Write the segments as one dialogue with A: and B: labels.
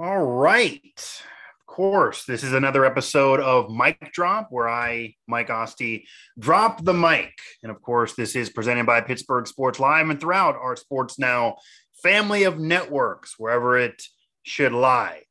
A: All right. Of course, this is another episode of Mic Drop where I, Mike Asti, drop the mic. And of course, this is presented by Pittsburgh Sports Live and throughout our Sports Now family of networks, wherever it should lie.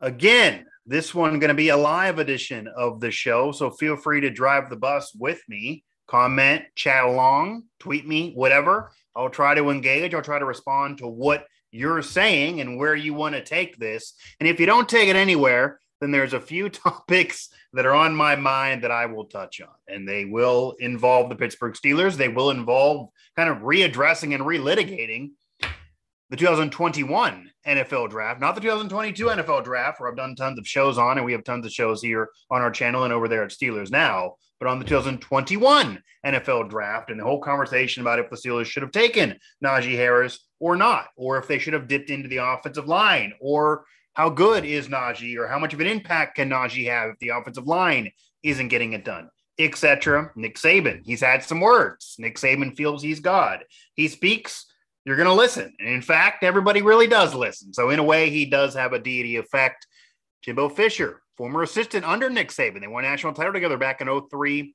A: Again, this one going to be a live edition of the show. So feel free to drive the bus with me, comment, chat along, tweet me, whatever. I'll try to engage. I'll try to respond to what you're saying and where you want to take this. And if you don't take it anywhere, then there's a few topics that are on my mind that I will touch on. And they will involve the Pittsburgh Steelers. They will involve kind of readdressing and relitigating the 2021 NFL draft, not the 2022 NFL draft, where I've done tons of shows on, and we have tons of shows here on our channel and over there at Steelers Now, but on the 2021 NFL draft and the whole conversation about if the Steelers should have taken Najee Harris or not, or if they should have dipped into the offensive line, or how good is Najee, or how much of an impact can Najee have if the offensive line isn't getting it done, etc. Nick Saban, he's had some words. Nick Saban feels he's God. He speaks, you're going to listen. And in fact, everybody really does listen. So in a way, he does have a deity effect. Jimbo Fisher, former assistant under Nick Saban, they won national title together back in 03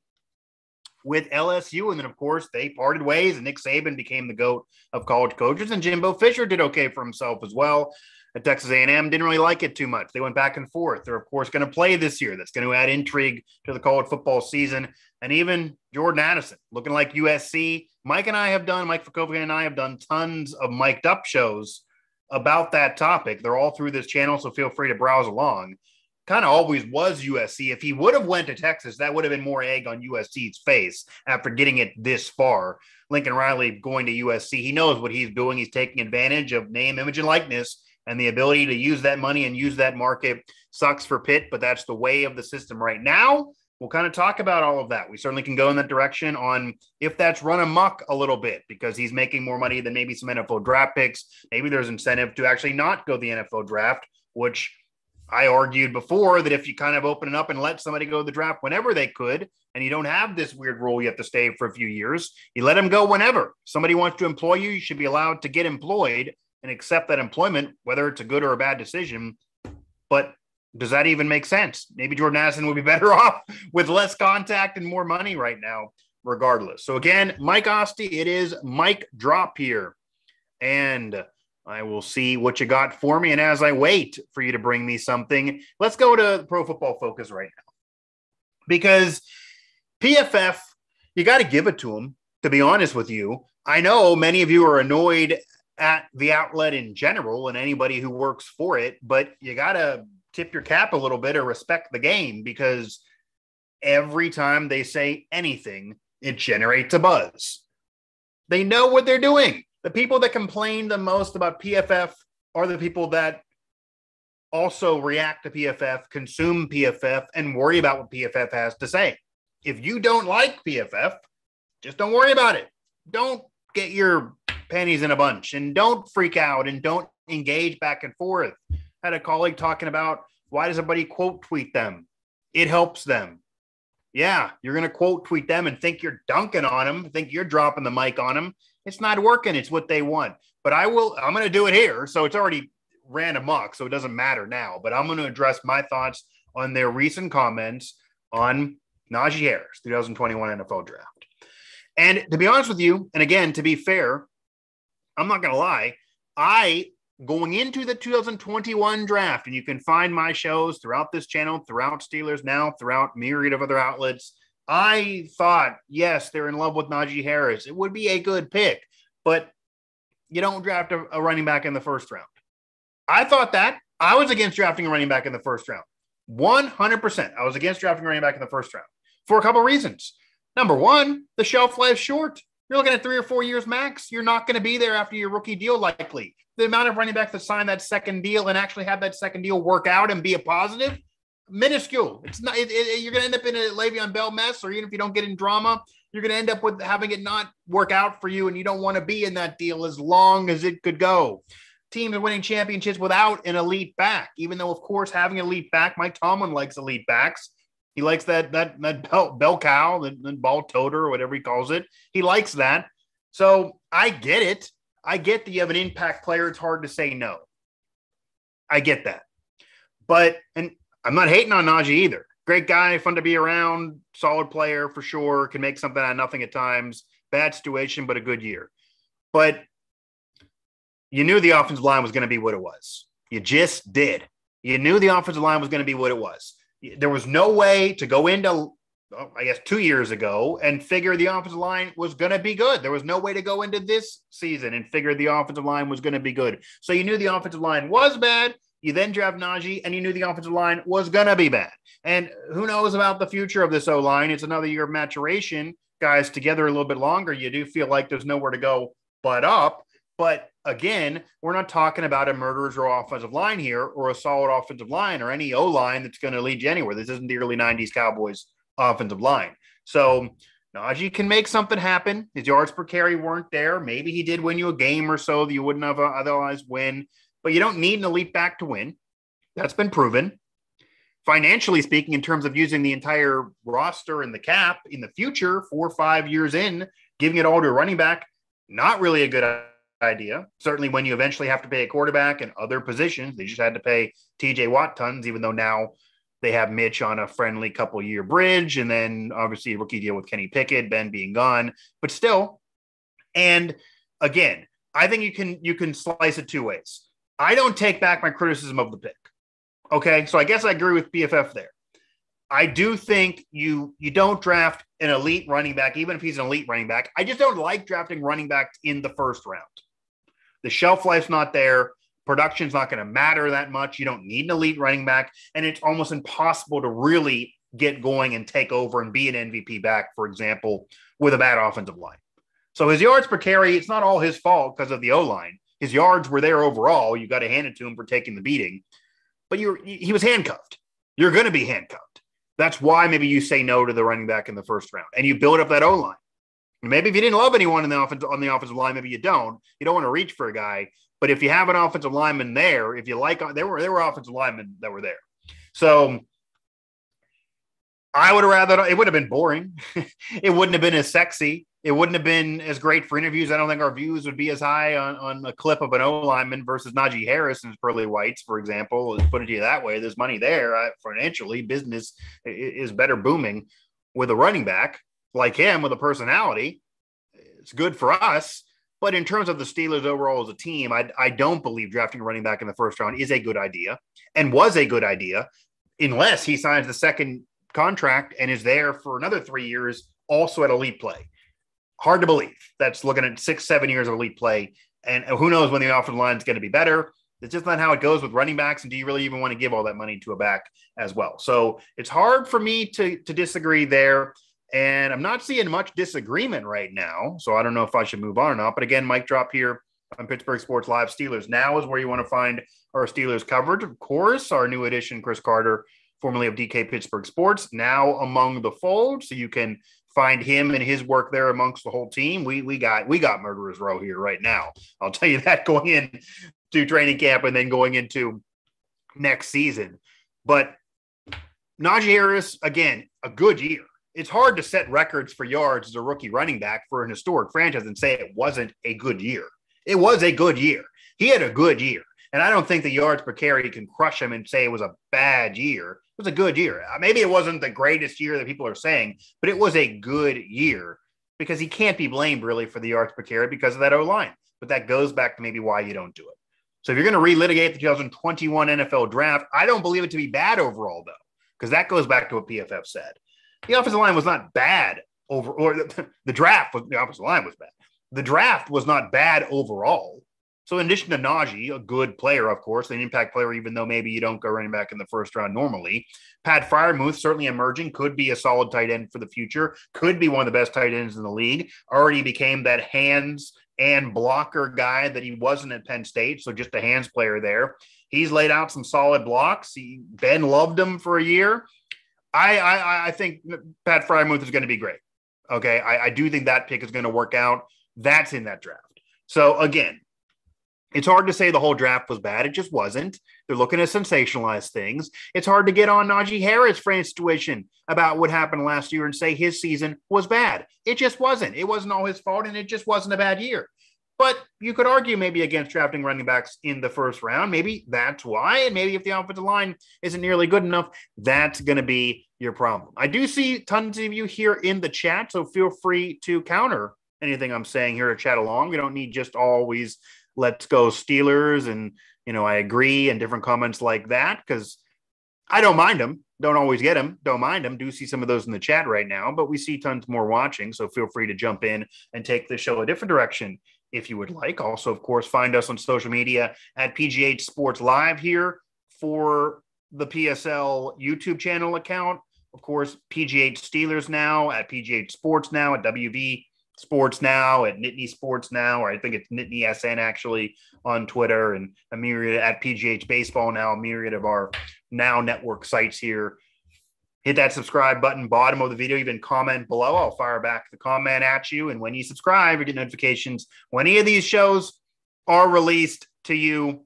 A: with LSU. And then, of course, they parted ways, and Nick Saban became the GOAT of college coaches. And Jimbo Fisher did okay for himself as well. At Texas A&M, didn't really like it too much. They went back and forth. They're, of course, going to play this year. That's going to add intrigue to the college football season. And even Jordan Addison, looking like USC. Mike and I have done, Mike Fakovian and I have done tons of mic'd up shows about that topic. They're all through this channel, so feel free to browse along kind of always was USC. If he would have went to Texas, that would have been more egg on USC's face after getting it this far. Lincoln Riley going to USC, he knows what he's doing. He's taking advantage of name, image, and likeness, and the ability to use that money and use that market sucks for Pitt, but that's the way of the system right now. We'll kind of talk about all of that. We certainly can go in that direction on if that's run amok a little bit because he's making more money than maybe some NFL draft picks. Maybe there's incentive to actually not go the NFL draft, which I argued before that if you kind of open it up and let somebody go to the draft whenever they could, and you don't have this weird rule you have to stay for a few years, you let them go whenever. Somebody wants to employ you, you should be allowed to get employed and accept that employment, whether it's a good or a bad decision. But does that even make sense? Maybe Jordan Addison would be better off with less contact and more money right now, regardless. So again, Mike Asti, it is Mic Drop here. And I will see what you got for me. And as I wait for you to bring me something, let's go to Pro Football Focus right now. Because PFF, you got to give it to them, to be honest with you. I know many of you are annoyed at the outlet in general and anybody who works for it, but you got to tip your cap a little bit or respect the game because every time they say anything, it generates a buzz. They know what they're doing the people that complain the most about PFF are the people that also react to PFF, consume PFF, and worry about what PFF has to say. If you don't like PFF, just don't worry about it. Don't get your panties in a bunch and don't freak out and don't engage back and forth. I had a colleague talking about why does everybody quote tweet them? It helps them. Yeah, you're going to quote tweet them and think you're dunking on them, think you're dropping the mic on them. It's not working. It's what they want. But I will, I'm going to do it here. So it's already ran amok. So it doesn't matter now. But I'm going to address my thoughts on their recent comments on Najee Harris, 2021 NFL draft. And to be honest with you, and again, to be fair, I'm not going to lie. I, going into the 2021 draft, and you can find my shows throughout this channel, throughout Steelers Now, throughout myriad of other outlets. I thought, yes, they're in love with Najee Harris. It would be a good pick, but you don't draft a, a running back in the first round. I thought that. I was against drafting a running back in the first round. 100%. I was against drafting a running back in the first round for a couple of reasons. Number one, the shelf life short. You're looking at three or four years max. You're not going to be there after your rookie deal, likely. The amount of running backs that sign that second deal and actually have that second deal work out and be a positive minuscule. It's not. It, it, you're going to end up in a Le'Veon Bell mess, or even if you don't get in drama, you're going to end up with having it not work out for you, and you don't want to be in that deal as long as it could go. Teams are winning championships without an elite back, even though, of course, having an elite back, Mike Tomlin likes elite backs. He likes that that that bell, bell cow, the, the ball toter, or whatever he calls it. He likes that. So I get it. I get that you have an impact player. It's hard to say no. I get that. But, and I'm not hating on Najee either. Great guy, fun to be around, solid player for sure, can make something out of nothing at times. Bad situation, but a good year. But you knew the offensive line was going to be what it was. You just did. You knew the offensive line was going to be what it was. There was no way to go into, I guess, two years ago and figure the offensive line was going to be good. There was no way to go into this season and figure the offensive line was going to be good. So you knew the offensive line was bad. You then draft Najee, and you knew the offensive line was going to be bad. And who knows about the future of this O line? It's another year of maturation. Guys together a little bit longer. You do feel like there's nowhere to go but up. But again, we're not talking about a murderer's row offensive line here or a solid offensive line or any O line that's going to lead you anywhere. This isn't the early 90s Cowboys offensive line. So Najee can make something happen. His yards per carry weren't there. Maybe he did win you a game or so that you wouldn't have otherwise win, but you don't need an elite back to win. That's been proven. Financially speaking, in terms of using the entire roster and the cap in the future, four or five years in, giving it all to a running back, not really a good idea. Certainly, when you eventually have to pay a quarterback and other positions, they just had to pay TJ Watt tons, even though now they have Mitch on a friendly couple year bridge, and then obviously a rookie deal with Kenny Pickett, Ben being gone, but still. And again, I think you can you can slice it two ways. I don't take back my criticism of the pick. Okay, so I guess I agree with PFF there. I do think you you don't draft an elite running back, even if he's an elite running back. I just don't like drafting running backs in the first round. The shelf life's not there. Production's not going to matter that much. You don't need an elite running back. And it's almost impossible to really get going and take over and be an MVP back, for example, with a bad offensive line. So his yards per carry, it's not all his fault because of the O line. His yards were there overall. You got to hand it to him for taking the beating, but you he was handcuffed. You're going to be handcuffed. That's why maybe you say no to the running back in the first round and you build up that O line. Maybe if you didn't love anyone in the offense on the offensive line, maybe you don't. You don't want to reach for a guy. But if you have an offensive lineman there, if you like, there were there were offensive linemen that were there. So I would have rather it would have been boring. it wouldn't have been as sexy. It wouldn't have been as great for interviews. I don't think our views would be as high on, on a clip of an O lineman versus Najee Harris and pearly whites, for example. Let's put it to you that way. There's money there financially. Business is better booming with a running back like him with a personality. It's good for us. But in terms of the Steelers overall as a team, I, I don't believe drafting a running back in the first round is a good idea and was a good idea unless he signs the second contract and is there for another three years, also at elite play. Hard to believe. That's looking at six, seven years of elite play. And who knows when the offensive line is going to be better. It's just not how it goes with running backs. And do you really even want to give all that money to a back as well? So it's hard for me to, to disagree there. And I'm not seeing much disagreement right now. So I don't know if I should move on or not. But again, Mic drop here on Pittsburgh Sports Live Steelers. Now is where you want to find our Steelers coverage. Of course, our new addition, Chris Carter, formerly of DK Pittsburgh Sports, now among the fold. So you can find him and his work there amongst the whole team. We we got we got murderers row here right now. I'll tell you that going in to training camp and then going into next season. But Najee Harris, again, a good year it's hard to set records for yards as a rookie running back for an historic franchise and say it wasn't a good year. It was a good year. He had a good year. And I don't think the yards per carry can crush him and say it was a bad year. Was a good year. Uh, maybe it wasn't the greatest year that people are saying, but it was a good year because he can't be blamed really for the yards per carry because of that O line. But that goes back to maybe why you don't do it. So if you're going to relitigate the 2021 NFL draft, I don't believe it to be bad overall, though, because that goes back to what PFF said the offensive line was not bad over, or the, the draft was the offensive line was bad. The draft was not bad overall. So, in addition to Najee, a good player, of course, an impact player, even though maybe you don't go running back in the first round normally, Pat Freiermuth certainly emerging, could be a solid tight end for the future, could be one of the best tight ends in the league. Already became that hands and blocker guy that he wasn't at Penn State. So, just a hands player there. He's laid out some solid blocks. He, ben loved him for a year. I, I, I think Pat Freiermuth is going to be great. Okay. I, I do think that pick is going to work out. That's in that draft. So again, it's hard to say the whole draft was bad. It just wasn't. They're looking to sensationalize things. It's hard to get on Najee Harris for intuition about what happened last year and say his season was bad. It just wasn't. It wasn't all his fault, and it just wasn't a bad year. But you could argue maybe against drafting running backs in the first round. Maybe that's why. And maybe if the offensive line isn't nearly good enough, that's going to be your problem. I do see tons of you here in the chat. So feel free to counter anything I'm saying here to chat along. We don't need just always let's go Steelers and, you know, I agree and different comments like that because I don't mind them. Don't always get them. Don't mind them. Do see some of those in the chat right now, but we see tons more watching. So feel free to jump in and take the show a different direction if you would like. Also, of course, find us on social media at PGH Sports Live here for the PSL YouTube channel account. Of course, PGH Steelers now at PGH Sports now at WV Sports Now, at Nittany Sports Now, or I think it's Nittany SN actually on Twitter, and a myriad at PGH Baseball now, a myriad of our now network sites here. Hit that subscribe button, bottom of the video, even comment below. I'll fire back the comment at you. And when you subscribe, you get notifications when any of these shows are released to you,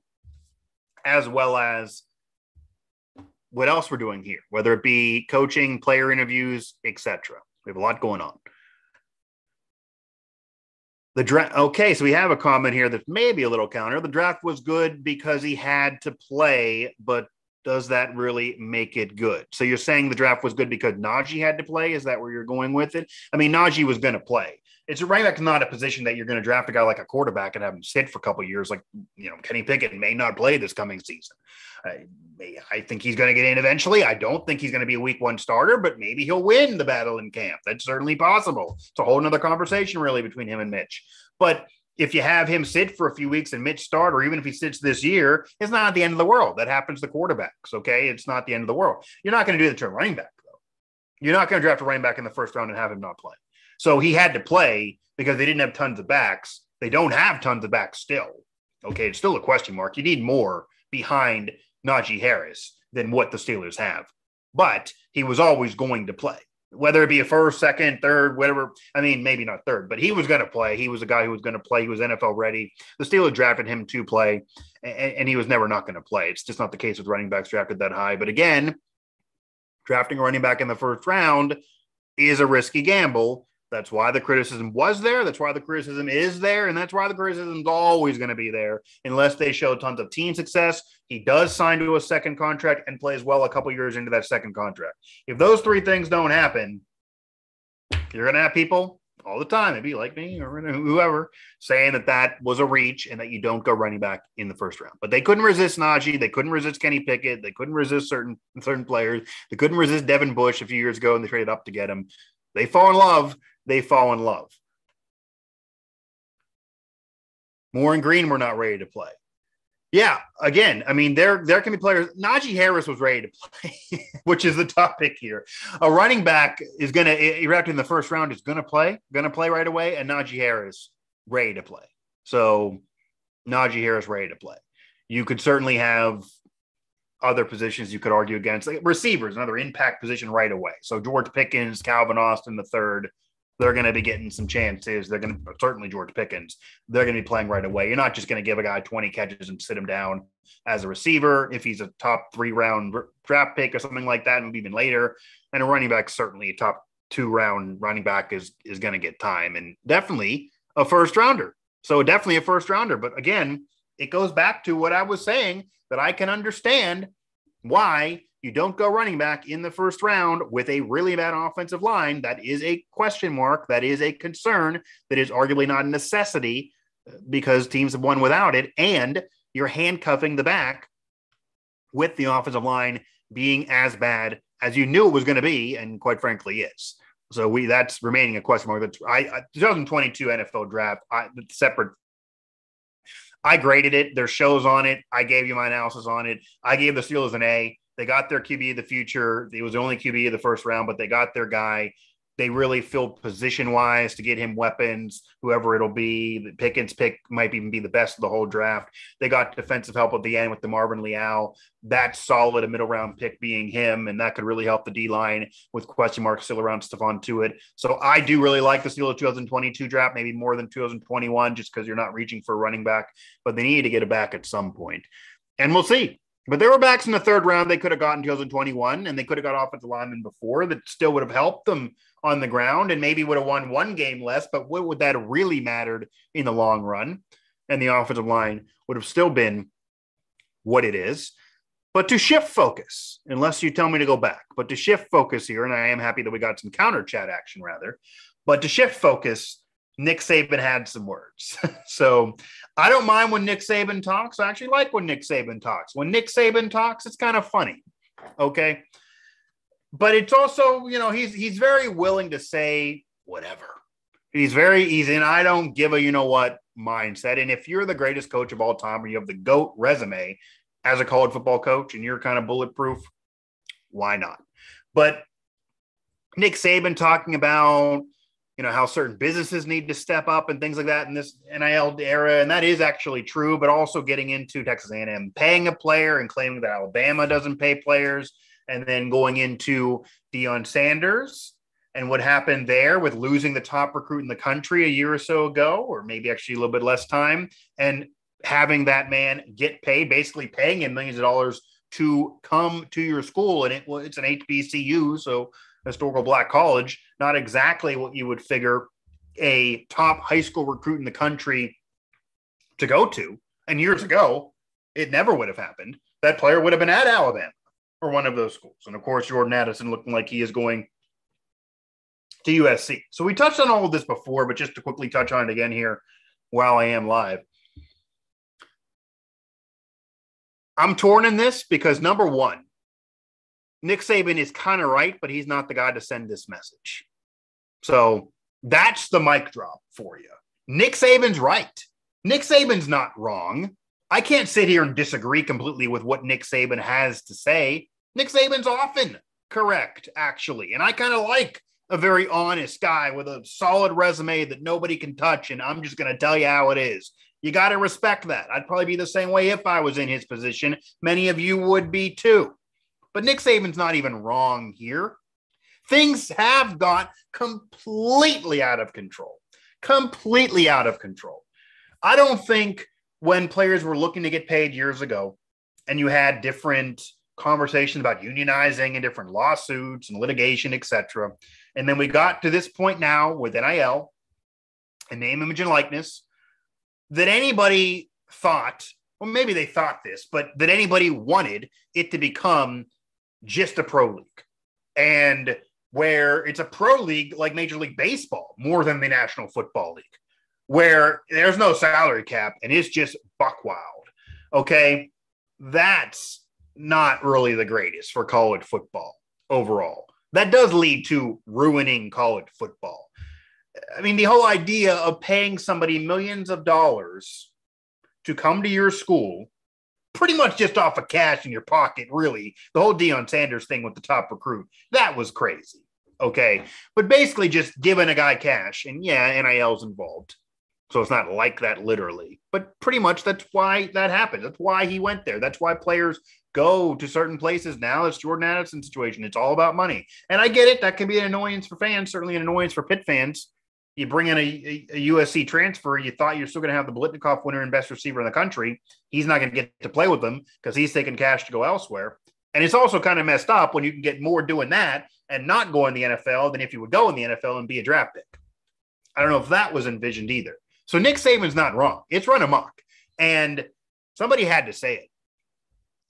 A: as well as what else we're doing here, whether it be coaching, player interviews, etc. We have a lot going on. The draft. Okay, so we have a comment here that may be a little counter. The draft was good because he had to play, but does that really make it good? So you're saying the draft was good because Najee had to play? Is that where you're going with it? I mean, Najee was going to play. It's a running back, not a position that you're going to draft a guy like a quarterback and have him sit for a couple years. Like you know, Kenny Pickett may not play this coming season. I, I think he's going to get in eventually. I don't think he's going to be a week one starter, but maybe he'll win the battle in camp. That's certainly possible. It's a whole nother conversation, really, between him and Mitch. But if you have him sit for a few weeks and Mitch start, or even if he sits this year, it's not the end of the world. That happens to quarterbacks. Okay. It's not the end of the world. You're not going to do to a running back, though. You're not going to draft a running back in the first round and have him not play. So he had to play because they didn't have tons of backs. They don't have tons of backs still. Okay. It's still a question mark. You need more behind Najee Harris than what the Steelers have. But he was always going to play, whether it be a first, second, third, whatever. I mean, maybe not third, but he was going to play. He was a guy who was going to play. He was NFL ready. The Steelers drafted him to play, and, and he was never not going to play. It's just not the case with running backs drafted that high. But again, drafting a running back in the first round is a risky gamble that's why the criticism was there. That's why the criticism is there. And that's why the criticism is always going to be there unless they show tons of team success. He does sign to a second contract and plays well a couple years into that second contract. If those three things don't happen, you're going to have people all the time, maybe like me or whoever, saying that that was a reach and that you don't go running back in the first round. But they couldn't resist Najee. They couldn't resist Kenny Pickett. They couldn't resist certain certain players. They couldn't resist Devin Bush a few years ago, and they traded up to get him. They fall in love they fall in love. Moore and Green were not ready to play. Yeah, again, I mean, there there can be players. Najee Harris was ready to play, which is the topic here. A running back is going to erect in the first round is going to play, going to play right away, and Najee Harris ready to play. So Najee Harris ready to play. You could certainly have other positions you could argue against, like receivers, another impact position right away. So George Pickens, Calvin Austin the third, they're going to be getting some chances. They're going to certainly George Pickens. They're going to be playing right away. You're not just going to give a guy 20 catches and sit him down as a receiver if he's a top three round draft pick or something like that, maybe even later. And a running back, certainly a top two round running back is is going to get time and definitely a first rounder. So definitely a first rounder. But again, it goes back to what I was saying that I can understand why you don't go running back in the first round with a really bad offensive line. That is a question mark. That is a concern. That is arguably not a necessity uh, because teams have won without it. And you're handcuffing the back with the offensive line being as bad as you knew it was going to be, and quite frankly is. So we that's remaining a question mark. I, I 2022 NFL draft, I, separate. I graded it. There's shows on it. I gave you my analysis on it. I gave the Steelers an A. They got their QB of the future. It was the only QB of the first round, but they got their guy. They really filled position wise to get him weapons, whoever it'll be. The Pickens pick might even be the best of the whole draft. They got defensive help at the end with DeMarvin Leal. That's solid, a middle round pick being him, and that could really help the D line with question marks still around Stephon Tuitt. So I do really like the Steelers 2022 draft, maybe more than 2021, just because you're not reaching for a running back, but they need to get it back at some point. And we'll see But there were backs in the third round they could have gotten 2021, and they could have got offensive linemen before that still would have helped them on the ground and maybe would have won one game less. But what would that have really mattered in the long run? And the offensive line would have still been what it is. But to shift focus, unless you tell me to go back, but to shift focus here, and I am happy that we got some counter chat action rather, but to shift focus, Nick Saban had some words. so I don't mind when Nick Saban talks. I actually like when Nick Saban talks. When Nick Saban talks, it's kind of funny. Okay. But it's also, you know, he's he's very willing to say whatever. He's very easy, and I don't give a you know what mindset. And if you're the greatest coach of all time or you have the GOAT resume as a college football coach and you're kind of bulletproof, why not? But Nick Saban talking about you know how certain businesses need to step up and things like that in this NIL era, and that is actually true. But also getting into Texas A&M paying a player and claiming that Alabama doesn't pay players, and then going into Deion Sanders and what happened there with losing the top recruit in the country a year or so ago, or maybe actually a little bit less time, and having that man get paid, basically paying him millions of dollars to come to your school, and it, well, it's an HBCU, so historical black college, not exactly what you would figure a top high school recruit in the country to go to. And years ago, it never would have happened. That player would have been at Alabama or one of those schools. And of course, Jordan Addison looking like he is going to USC. So we touched on all of this before, but just to quickly touch on it again here while I am live. I'm torn in this because number one, Nick Saban is kind of right, but he's not the guy to send this message. So that's the mic drop for you. Nick Saban's right. Nick Saban's not wrong. I can't sit here and disagree completely with what Nick Saban has to say. Nick Saban's often correct, actually. And I kind of like a very honest guy with a solid resume that nobody can touch. And I'm just going to tell you how it is. You got to respect that. I'd probably be the same way if I was in his position. Many of you would be too. But Nick Saban's not even wrong here. Things have got completely out of control. Completely out of control. I don't think when players were looking to get paid years ago and you had different conversations about unionizing and different lawsuits and litigation, etc. And then we got to this point now with NIL and name, image, and likeness that anybody thought, well, maybe they thought this, but that anybody wanted it to become just a pro league. And where it's a pro league like Major League Baseball more than the National Football League, where there's no salary cap and it's just buck wild. Okay. That's not really the greatest for college football overall. That does lead to ruining college football. I mean, the whole idea of paying somebody millions of dollars to come to your school pretty much just off of cash in your pocket, really. The whole Deion Sanders thing with the top recruit, that was crazy. Okay. But basically just giving a guy cash. And yeah, NIL's involved. So it's not like that literally. But pretty much that's why that happened. That's why he went there. That's why players go to certain places now. It's Jordan Addison situation. It's all about money. And I get it. That can be an annoyance for fans, certainly an annoyance for Pitt fans you bring in a, a, USC transfer, you thought you're still going to have the Biletnikoff winner and best receiver in the country. He's not going to get to play with them because he's taking cash to go elsewhere. And it's also kind of messed up when you can get more doing that and not go in the NFL than if you would go in the NFL and be a draft pick. I don't know if that was envisioned either. So Nick Saban's not wrong. It's run amok. And somebody had to say it.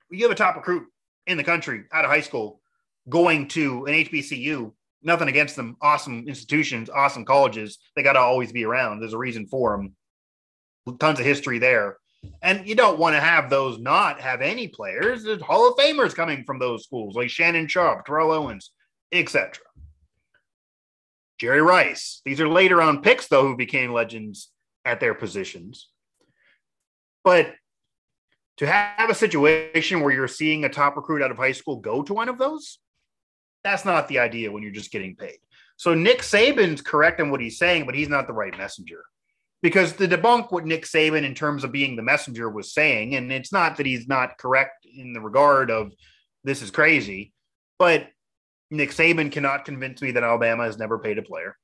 A: You have a top recruit in the country out of high school going to an HBCU nothing against them. Awesome institutions, awesome colleges. They got to always be around. There's a reason for them. Tons of history there. And you don't want to have those not have any players. There's Hall of Famers coming from those schools, like Shannon Sharpe, Terrell Owens, etc. Jerry Rice. These are later on picks, though, who became legends at their positions. But to have a situation where you're seeing a top recruit out of high school go to one of those, that's not the idea when you're just getting paid. So Nick Saban's correct in what he's saying, but he's not the right messenger. Because to debunk what Nick Saban, in terms of being the messenger, was saying, and it's not that he's not correct in the regard of this is crazy, but Nick Saban cannot convince me that Alabama has never paid a player.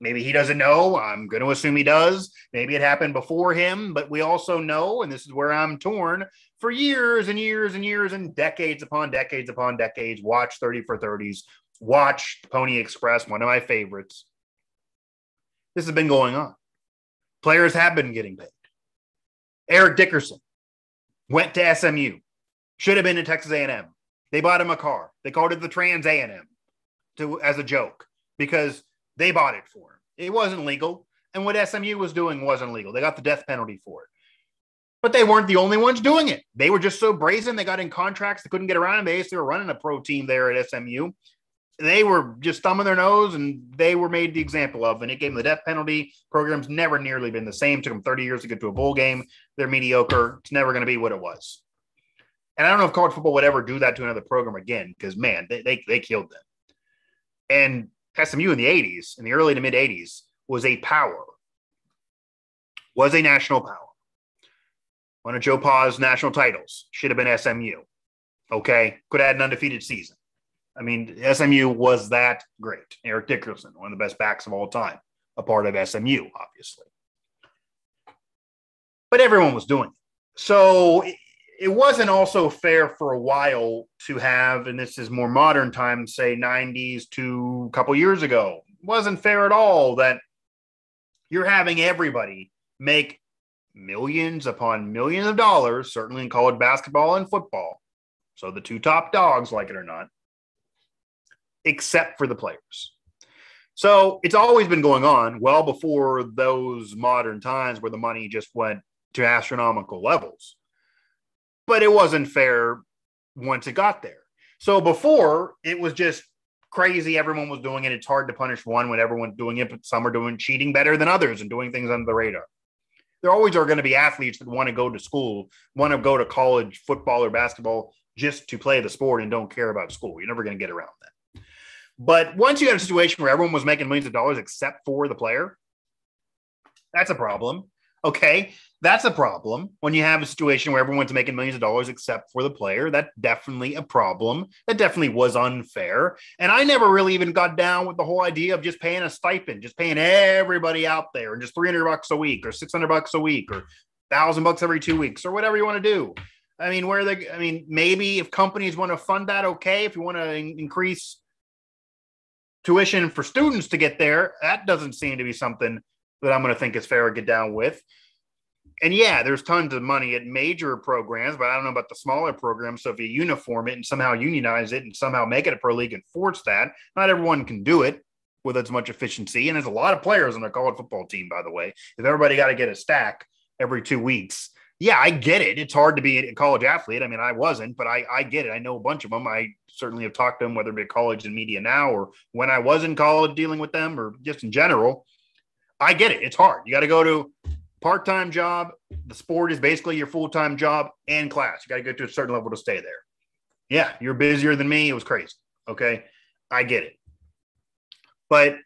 A: Maybe he doesn't know. I'm going to assume he does. Maybe it happened before him, but we also know, and this is where I'm torn for years and years and years and decades upon decades upon decades. Watch 30 for 30s, watch Pony Express, one of my favorites. This has been going on. Players have been getting paid. Eric Dickerson went to SMU, should have been in Texas A&M. They bought him a car. They called it the Trans A&M to as a joke because they bought it for him. It wasn't legal. And what SMU was doing wasn't legal. They got the death penalty for it. But they weren't the only ones doing it. They were just so brazen. They got in contracts. They couldn't get around them. They were running a pro team there at SMU. They were just thumbing their nose and they were made the example of. And it gave them the death penalty. Program's never nearly been the same. Took them 30 years to get to a bowl game. They're mediocre. It's never going to be what it was. And I don't know if college football would ever do that to another program again because, man, they, they, they killed them. And SMU in the 80s, in the early to mid 80s, was a power, was a national power. One of Joe Pa's national titles should have been SMU. Okay. Could have had an undefeated season. I mean, SMU was that great. Eric Dickerson, one of the best backs of all time, a part of SMU, obviously. But everyone was doing it. So it wasn't also fair for a while to have, and this is more modern times, say 90s to a couple years ago. It wasn't fair at all that you're having everybody make millions upon millions of dollars, certainly in college basketball and football. So the two top dogs, like it or not, except for the players. So it's always been going on well before those modern times where the money just went to astronomical levels but it wasn't fair once it got there. So before it was just crazy. Everyone was doing it. It's hard to punish one when everyone's doing it, but some are doing cheating better than others and doing things under the radar. There always are going to be athletes that want to go to school, want to go to college football or basketball just to play the sport and don't care about school. You're never going to get around that. But once you have a situation where everyone was making millions of dollars except for the player, that's a problem. Okay. That's a problem when you have a situation where everyone's making millions of dollars except for the player. That's definitely a problem. That definitely was unfair. And I never really even got down with the whole idea of just paying a stipend, just paying everybody out there and just 300 bucks a week or 600 bucks a week or thousand bucks every two weeks or whatever you want to do. I mean, where they, I mean, maybe if companies want to fund that, okay. If you want to in- increase tuition for students to get there, that doesn't seem to be something that I'm going to think is fair to get down with. And yeah, there's tons of money at major programs, but I don't know about the smaller programs. So if you uniform it and somehow unionize it and somehow make it a pro league and force that, not everyone can do it with as much efficiency. And there's a lot of players on a college football team, by the way. If everybody got to get a stack every two weeks, yeah, I get it. It's hard to be a college athlete. I mean, I wasn't, but I, I get it. I know a bunch of them. I certainly have talked to them, whether it be college and media now or when I was in college dealing with them or just in general. I get it. It's hard. You got to go to part time job. The sport is basically your full time job and class. You got to get to a certain level to stay there. Yeah, you're busier than me. It was crazy. Okay. I get it. But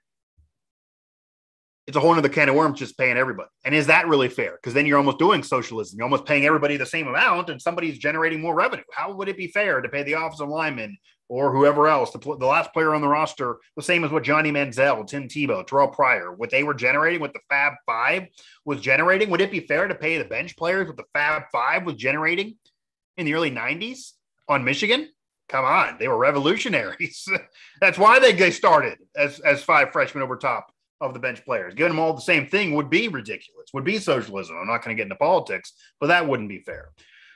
A: it's a whole other can of worms just paying everybody. And is that really fair? Because then you're almost doing socialism. You're almost paying everybody the same amount and somebody's generating more revenue. How would it be fair to pay the offensive lineman or whoever else, the, the last player on the roster, the same as what Johnny Manziel, Tim Tebow, Terrell Pryor, what they were generating, what the Fab Five was generating? Would it be fair to pay the bench players what the Fab Five was generating in the early 90s on Michigan? Come on, they were revolutionaries. That's why they, they started as, as five freshmen over top of the bench players. Giving them all the same thing would be ridiculous, would be socialism. I'm not going to get into politics, but that wouldn't be fair.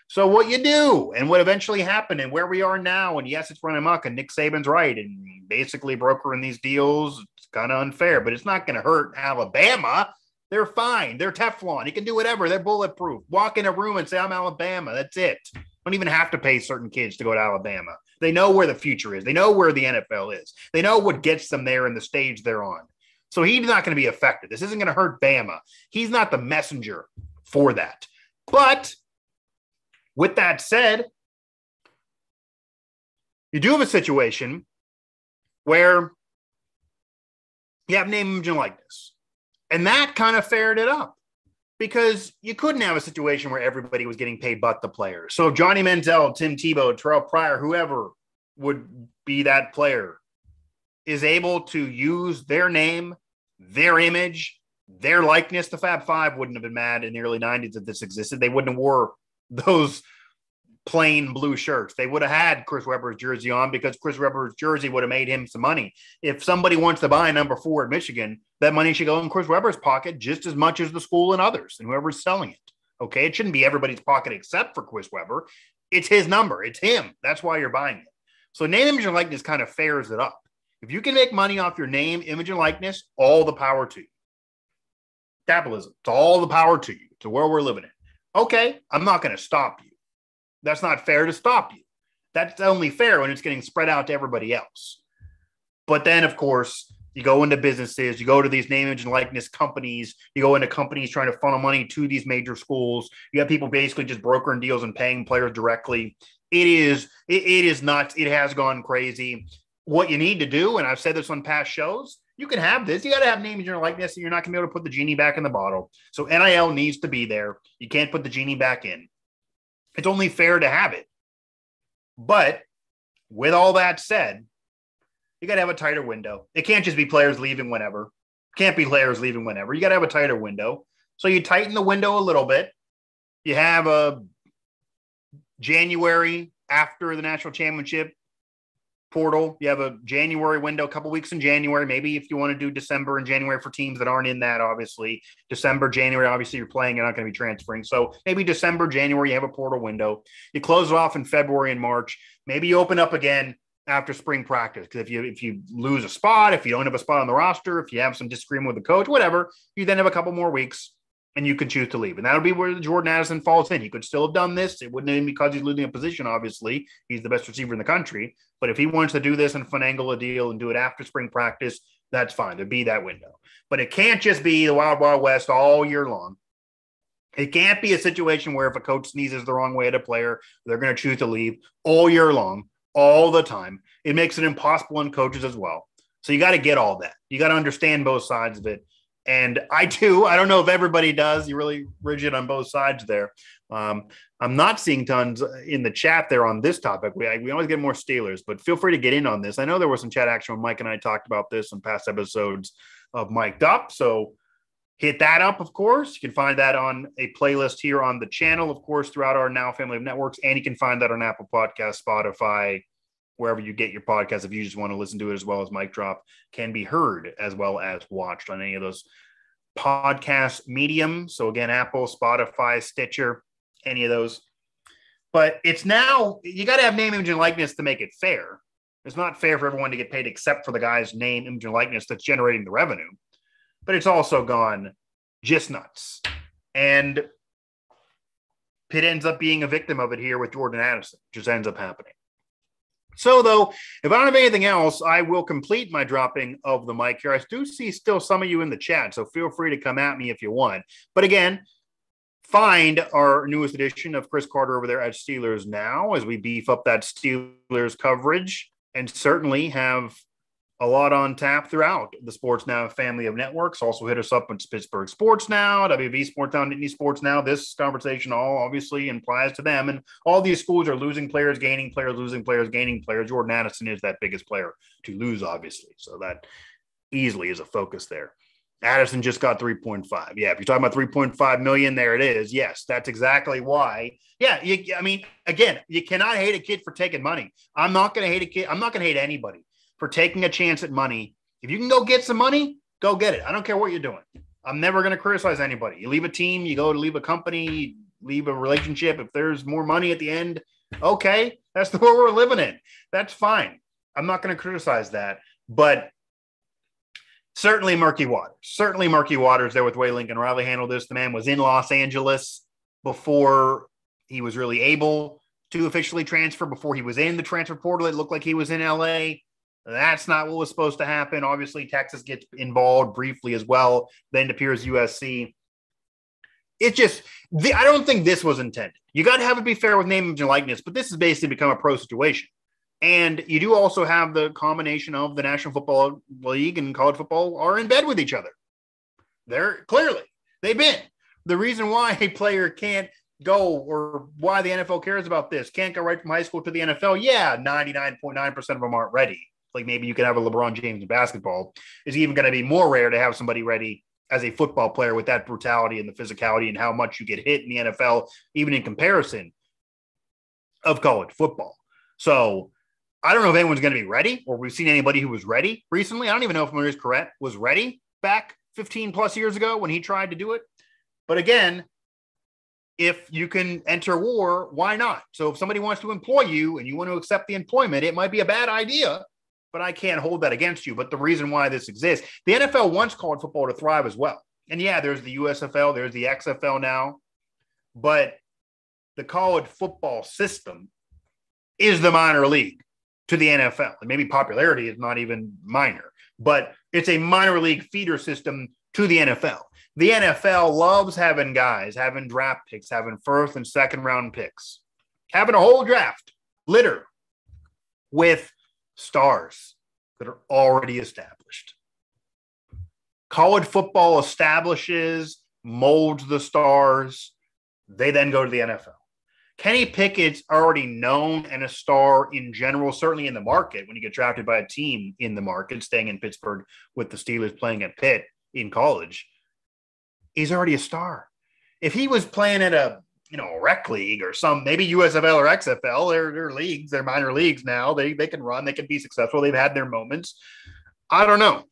A: So what you do and what eventually happened and where we are now, and yes, it's running amok, and Nick Saban's right, and basically brokering these deals, it's kind of unfair, but it's not going to hurt Alabama. They're fine. They're Teflon. You can do whatever. They're bulletproof. Walk in a room and say, I'm Alabama. That's it. Don't even have to pay certain kids to go to Alabama. They know where the future is. They know where the NFL is. They know what gets them there and the stage they're on. So he's not going to be affected. This isn't going to hurt Bama. He's not the messenger for that. But with that said, you do have a situation where you have name, image, and likeness. And that kind of fared it up because you couldn't have a situation where everybody was getting paid but the players. So Johnny Manziel, Tim Tebow, Terrell Pryor, whoever would be that player is able to use their name their image, their likeness. The Fab Five wouldn't have been mad in the early 90s if this existed. They wouldn't have wore those plain blue shirts. They would have had Chris Webber's jersey on because Chris Webber's jersey would have made him some money. If somebody wants to buy number four at Michigan, that money should go in Chris Webber's pocket just as much as the school and others and whoever's selling it. Okay. It shouldn't be everybody's pocket except for Chris Webber. It's his number. It's him. That's why you're buying it. So name, image, and likeness kind of fares it up. If you can make money off your name, image, and likeness, all the power to you. Capitalism. It's all the power to you, to where we're living in. Okay, I'm not going to stop you. That's not fair to stop you. That's only fair when it's getting spread out to everybody else. But then, of course, you go into businesses, you go to these name, image, and likeness companies, you go into companies trying to funnel money to these major schools. You have people basically just brokering deals and paying players directly. It is, it, it is nuts. It has gone crazy. What you need to do, and I've said this on past shows, you can have this. You got to have name, image, your likeness, and you're not going to be able to put the genie back in the bottle. So NIL needs to be there. You can't put the genie back in. It's only fair to have it. But with all that said, you got to have a tighter window. It can't just be players leaving whenever. Can't be players leaving whenever. You got to have a tighter window. So you tighten the window a little bit. You have a January after the national championship portal. You have a January window, a couple weeks in January. Maybe if you want to do December and January for teams that aren't in that, obviously December, January, obviously you're playing, you're not going to be transferring. So maybe December, January, you have a portal window. You close it off in February and March. Maybe you open up again after spring practice because if you if you lose a spot, if you don't have a spot on the roster, if you have some disagreement with the coach, whatever, you then have a couple more weeks and you can choose to leave. And that'll be where Jordan Addison falls in. He could still have done this. It wouldn't even because he's losing a position, obviously. He's the best receiver in the country. But if he wants to do this and finagle a deal and do it after spring practice, that's fine. There'd be that window. But it can't just be the Wild Wild West all year long. It can't be a situation where if a coach sneezes the wrong way at a player, they're going to choose to leave all year long, all the time. It makes it impossible on coaches as well. So you got to get all that. You got to understand both sides of it. And I too, I don't know if everybody does. You're really rigid on both sides there. Um, I'm not seeing tons in the chat there on this topic. We, we always get more Steelers, but feel free to get in on this. I know there was some chat action when Mike and I talked about this in past episodes of Mic'd Up. So hit that up, of course. You can find that on a playlist here on the channel, of course, throughout our now family of networks. And you can find that on Apple Podcast, Spotify, wherever you get your podcast. If you just want to listen to it as well as Mic Drop, can be heard as well as watched on any of those podcast medium. So again, Apple, Spotify, Stitcher, any of those. But it's now you got to have name, image, and likeness to make it fair. It's not fair for everyone to get paid except for the guy's name, image, and likeness that's generating the revenue. But it's also gone just nuts. And Pitt ends up being a victim of it here with Jordan Addison, just ends up happening. So, though, if I don't have anything else, I will complete my dropping of the mic here. I do see still some of you in the chat, so feel free to come at me if you want. But again, find our newest edition of Chris Carter over there at Steelers Now as we beef up that Steelers coverage and certainly have a lot on tap throughout the Sports Now family of networks. Also hit us up on Pittsburgh Sports Now, WV Sports Now, Nittany Sports Now. This conversation all obviously implies to them. And all these schools are losing players, gaining players, losing players, gaining players. Jordan Addison is that biggest player to lose, obviously. So that easily is a focus there. Addison just got 3.5. Yeah, if you're talking about 3.5 million, there it is. Yes, that's exactly why. Yeah, you, I mean, again, you cannot hate a kid for taking money. I'm not going to hate a kid. I'm not going to hate anybody for taking a chance at money. If you can go get some money, go get it. I don't care what you're doing. I'm never going to criticize anybody. You leave a team, you go to leave a company, leave a relationship. If there's more money at the end, okay, that's the world we're living in. That's fine. I'm not going to criticize that. But certainly murky waters. Certainly murky waters there with way Lincoln Riley handled this. The man was in Los Angeles before he was really able to officially transfer, before he was in the transfer portal. It looked like he was in LA. That's not what was supposed to happen. Obviously, Texas gets involved briefly as well. Then appears USC. It just, the, I don't think this was intended. You got to have it be fair with name, image, and likeness, but this has basically become a pro situation. And you do also have the combination of the National Football League and college football are in bed with each other. They're clearly, they've been. The reason why a player can't go or why the NFL cares about this can't go right from high school to the NFL. Yeah, 99.9% of them aren't ready like maybe you could have a LeBron James in basketball, is even going to be more rare to have somebody ready as a football player with that brutality and the physicality and how much you get hit in the NFL, even in comparison of college football. So I don't know if anyone's going to be ready or we've seen anybody who was ready recently. I don't even know if Maurice Clarett was ready back 15 plus years ago when he tried to do it. But again, if you can enter war, why not? So if somebody wants to employ you and you want to accept the employment, it might be a bad idea, but I can't hold that against you. But the reason why this exists, the NFL once called football to thrive as well. And yeah, there's the USFL, there's the XFL now, but the college football system is the minor league to the NFL. And maybe popularity is not even minor, but it's a minor league feeder system to the NFL. The NFL loves having guys, having draft picks, having first and second round picks, having a whole draft litter with stars that are already established. College football establishes, molds the stars. They then go to the NFL. Kenny Pickett's already known and a star in general, certainly in the market when you get drafted by a team in the market, staying in Pittsburgh with the Steelers playing at Pitt in college. He's already a star. If he was playing at a you know rec league or some maybe USFL or XFL, they're, they're leagues, they're minor leagues now. They they can run, they can be successful. They've had their moments. I don't know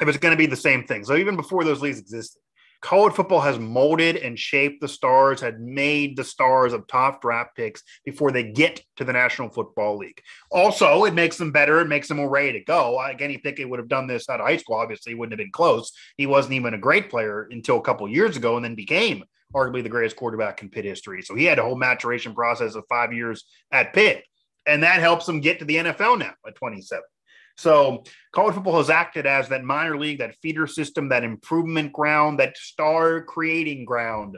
A: if it's going to be the same thing. So even before those leagues existed, college football has molded and shaped the stars, had made the stars of top draft picks before they get to the National Football League. Also, it makes them better. It makes them more ready to go. Again, he would have done this out of high school. Obviously, he wouldn't have been close. He wasn't even a great player until a couple years ago and then became arguably the greatest quarterback in Pitt history. So he had a whole maturation process of five years at Pitt. And that helps him get to the NFL now at 27. So college football has acted as that minor league, that feeder system, that improvement ground, that star creating ground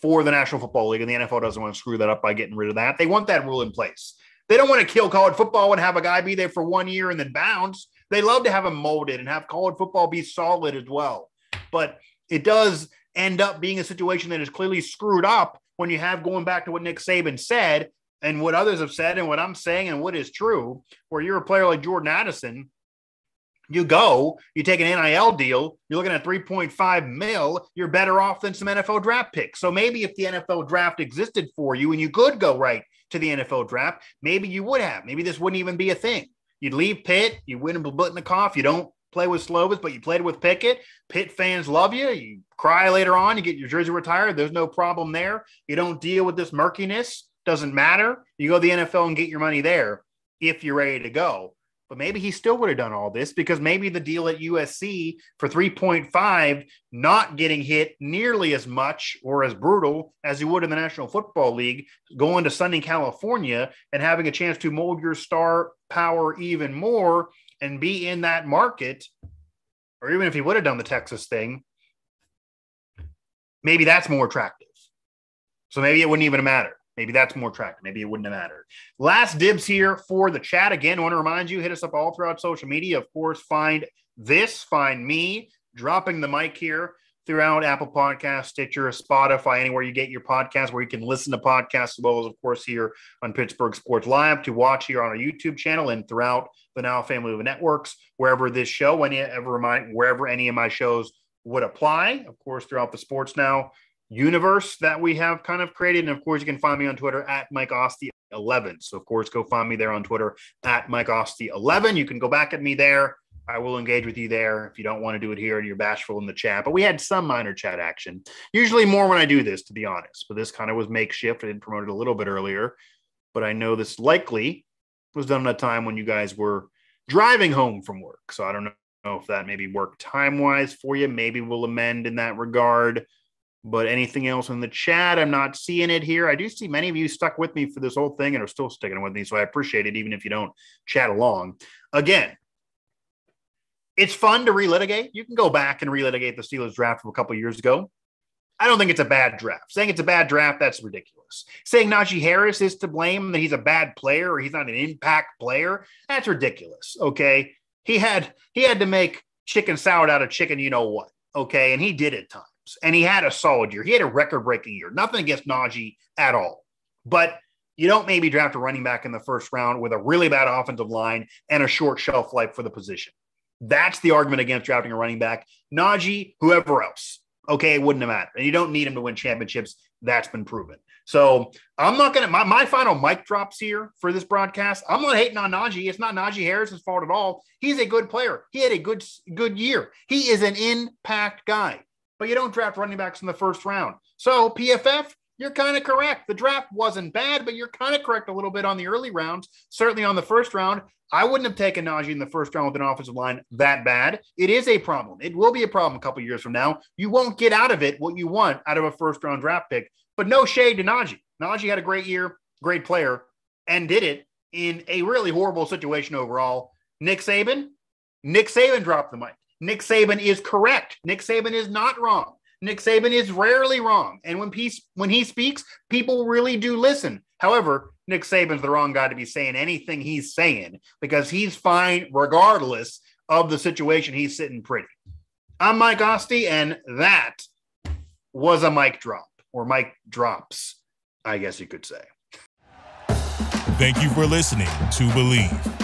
A: for the National Football League. And the NFL doesn't want to screw that up by getting rid of that. They want that rule in place. They don't want to kill college football and have a guy be there for one year and then bounce. They love to have him molded and have college football be solid as well. But it does end up being a situation that is clearly screwed up when you have going back to what Nick Saban said and what others have said and what I'm saying and what is true, where you're a player like Jordan Addison, you go, you take an NIL deal, you're looking at 3.5 mil, you're better off than some NFL draft picks. So maybe if the NFL draft existed for you and you could go right to the NFL draft, maybe you would have. Maybe this wouldn't even be a thing. You'd leave Pitt, you win a Biletnikoff, you don't play with Slovis, but you played with Pickett. Pitt fans love you. You cry later on, you get your jersey retired. There's no problem there. You don't deal with this murkiness doesn't matter. You go to the NFL and get your money there if you're ready to go. But maybe he still would have done all this because maybe the deal at USC for 3.5 not getting hit nearly as much or as brutal as he would in the National Football League, going to sunny California and having a chance to mold your star power even more and be in that market, or even if he would have done the Texas thing, maybe that's more attractive. So maybe it wouldn't even matter. Maybe that's more attractive. Maybe it wouldn't have mattered. Last dibs here for the chat. Again, I want to remind you, hit us up all throughout social media. Of course, find this, find me, dropping the mic here throughout Apple Podcast, Stitcher, Spotify, anywhere you get your podcast, where you can listen to podcasts, as well as, of course, here on Pittsburgh Sports Live to watch here on our YouTube channel and throughout the Now family of networks, wherever this show, whenever my, wherever any of my shows would apply. Of course, throughout the Sports Now universe that we have kind of created. And of course, you can find me on Twitter at Mike Asti 11. So of course, go find me there on Twitter at Mike Asti 11. You can go back at me there. I will engage with you there if you don't want to do it here and you're bashful in the chat. But we had some minor chat action, usually more when I do this, to be honest. But this kind of was makeshift. I did promote it a little bit earlier, but I know this likely was done at a time when you guys were driving home from work. So I don't know if that maybe worked time wise for you. Maybe we'll amend in that regard. But anything else in the chat? I'm not seeing it here. I do see many of you stuck with me for this whole thing and are still sticking with me. So I appreciate it, even if you don't chat along. Again, it's fun to relitigate. You can go back and relitigate the Steelers draft from a couple years ago. I don't think it's a bad draft. Saying it's a bad draft, that's ridiculous. Saying Najee Harris is to blame, that he's a bad player or he's not an impact player, that's ridiculous. Okay. He had he had to make chicken salad out of chicken, you know what. Okay. And he did at times. and he had a solid year. He had a record breaking year. Nothing against Najee at all. But you don't maybe draft a running back in the first round with a really bad offensive line and a short shelf life for the position. That's the argument against drafting a running back. Najee, whoever else. Okay, it wouldn't have mattered. And you don't need him to win championships. That's been proven. So I'm not going to, my, my final mic drops here for this broadcast. I'm not hating on Najee. It's not Najee Harris's fault at all. He's a good player. He had a good, good year. He is an impact guy, but you don't draft running backs in the first round. So PFF, you're kind of correct. The draft wasn't bad, but you're kind of correct a little bit on the early rounds. Certainly on the first round, I wouldn't have taken Najee in the first round with an offensive line that bad. It is a problem. It will be a problem a couple years from now. You won't get out of it what you want out of a first round draft pick. But no shade to Najee. Najee had a great year, great player, and did it in a really horrible situation overall. Nick Saban, Nick Saban dropped the mic. Nick Saban is correct. Nick Saban is not wrong. Nick Saban is rarely wrong. And when he, when he speaks, people really do listen. However, Nick Saban's the wrong guy to be saying anything he's saying because he's fine regardless of the situation he's sitting pretty. I'm Mike Asti, and that was a mic drop or mic drops, I guess you could say.
B: Thank you for listening to Bleav.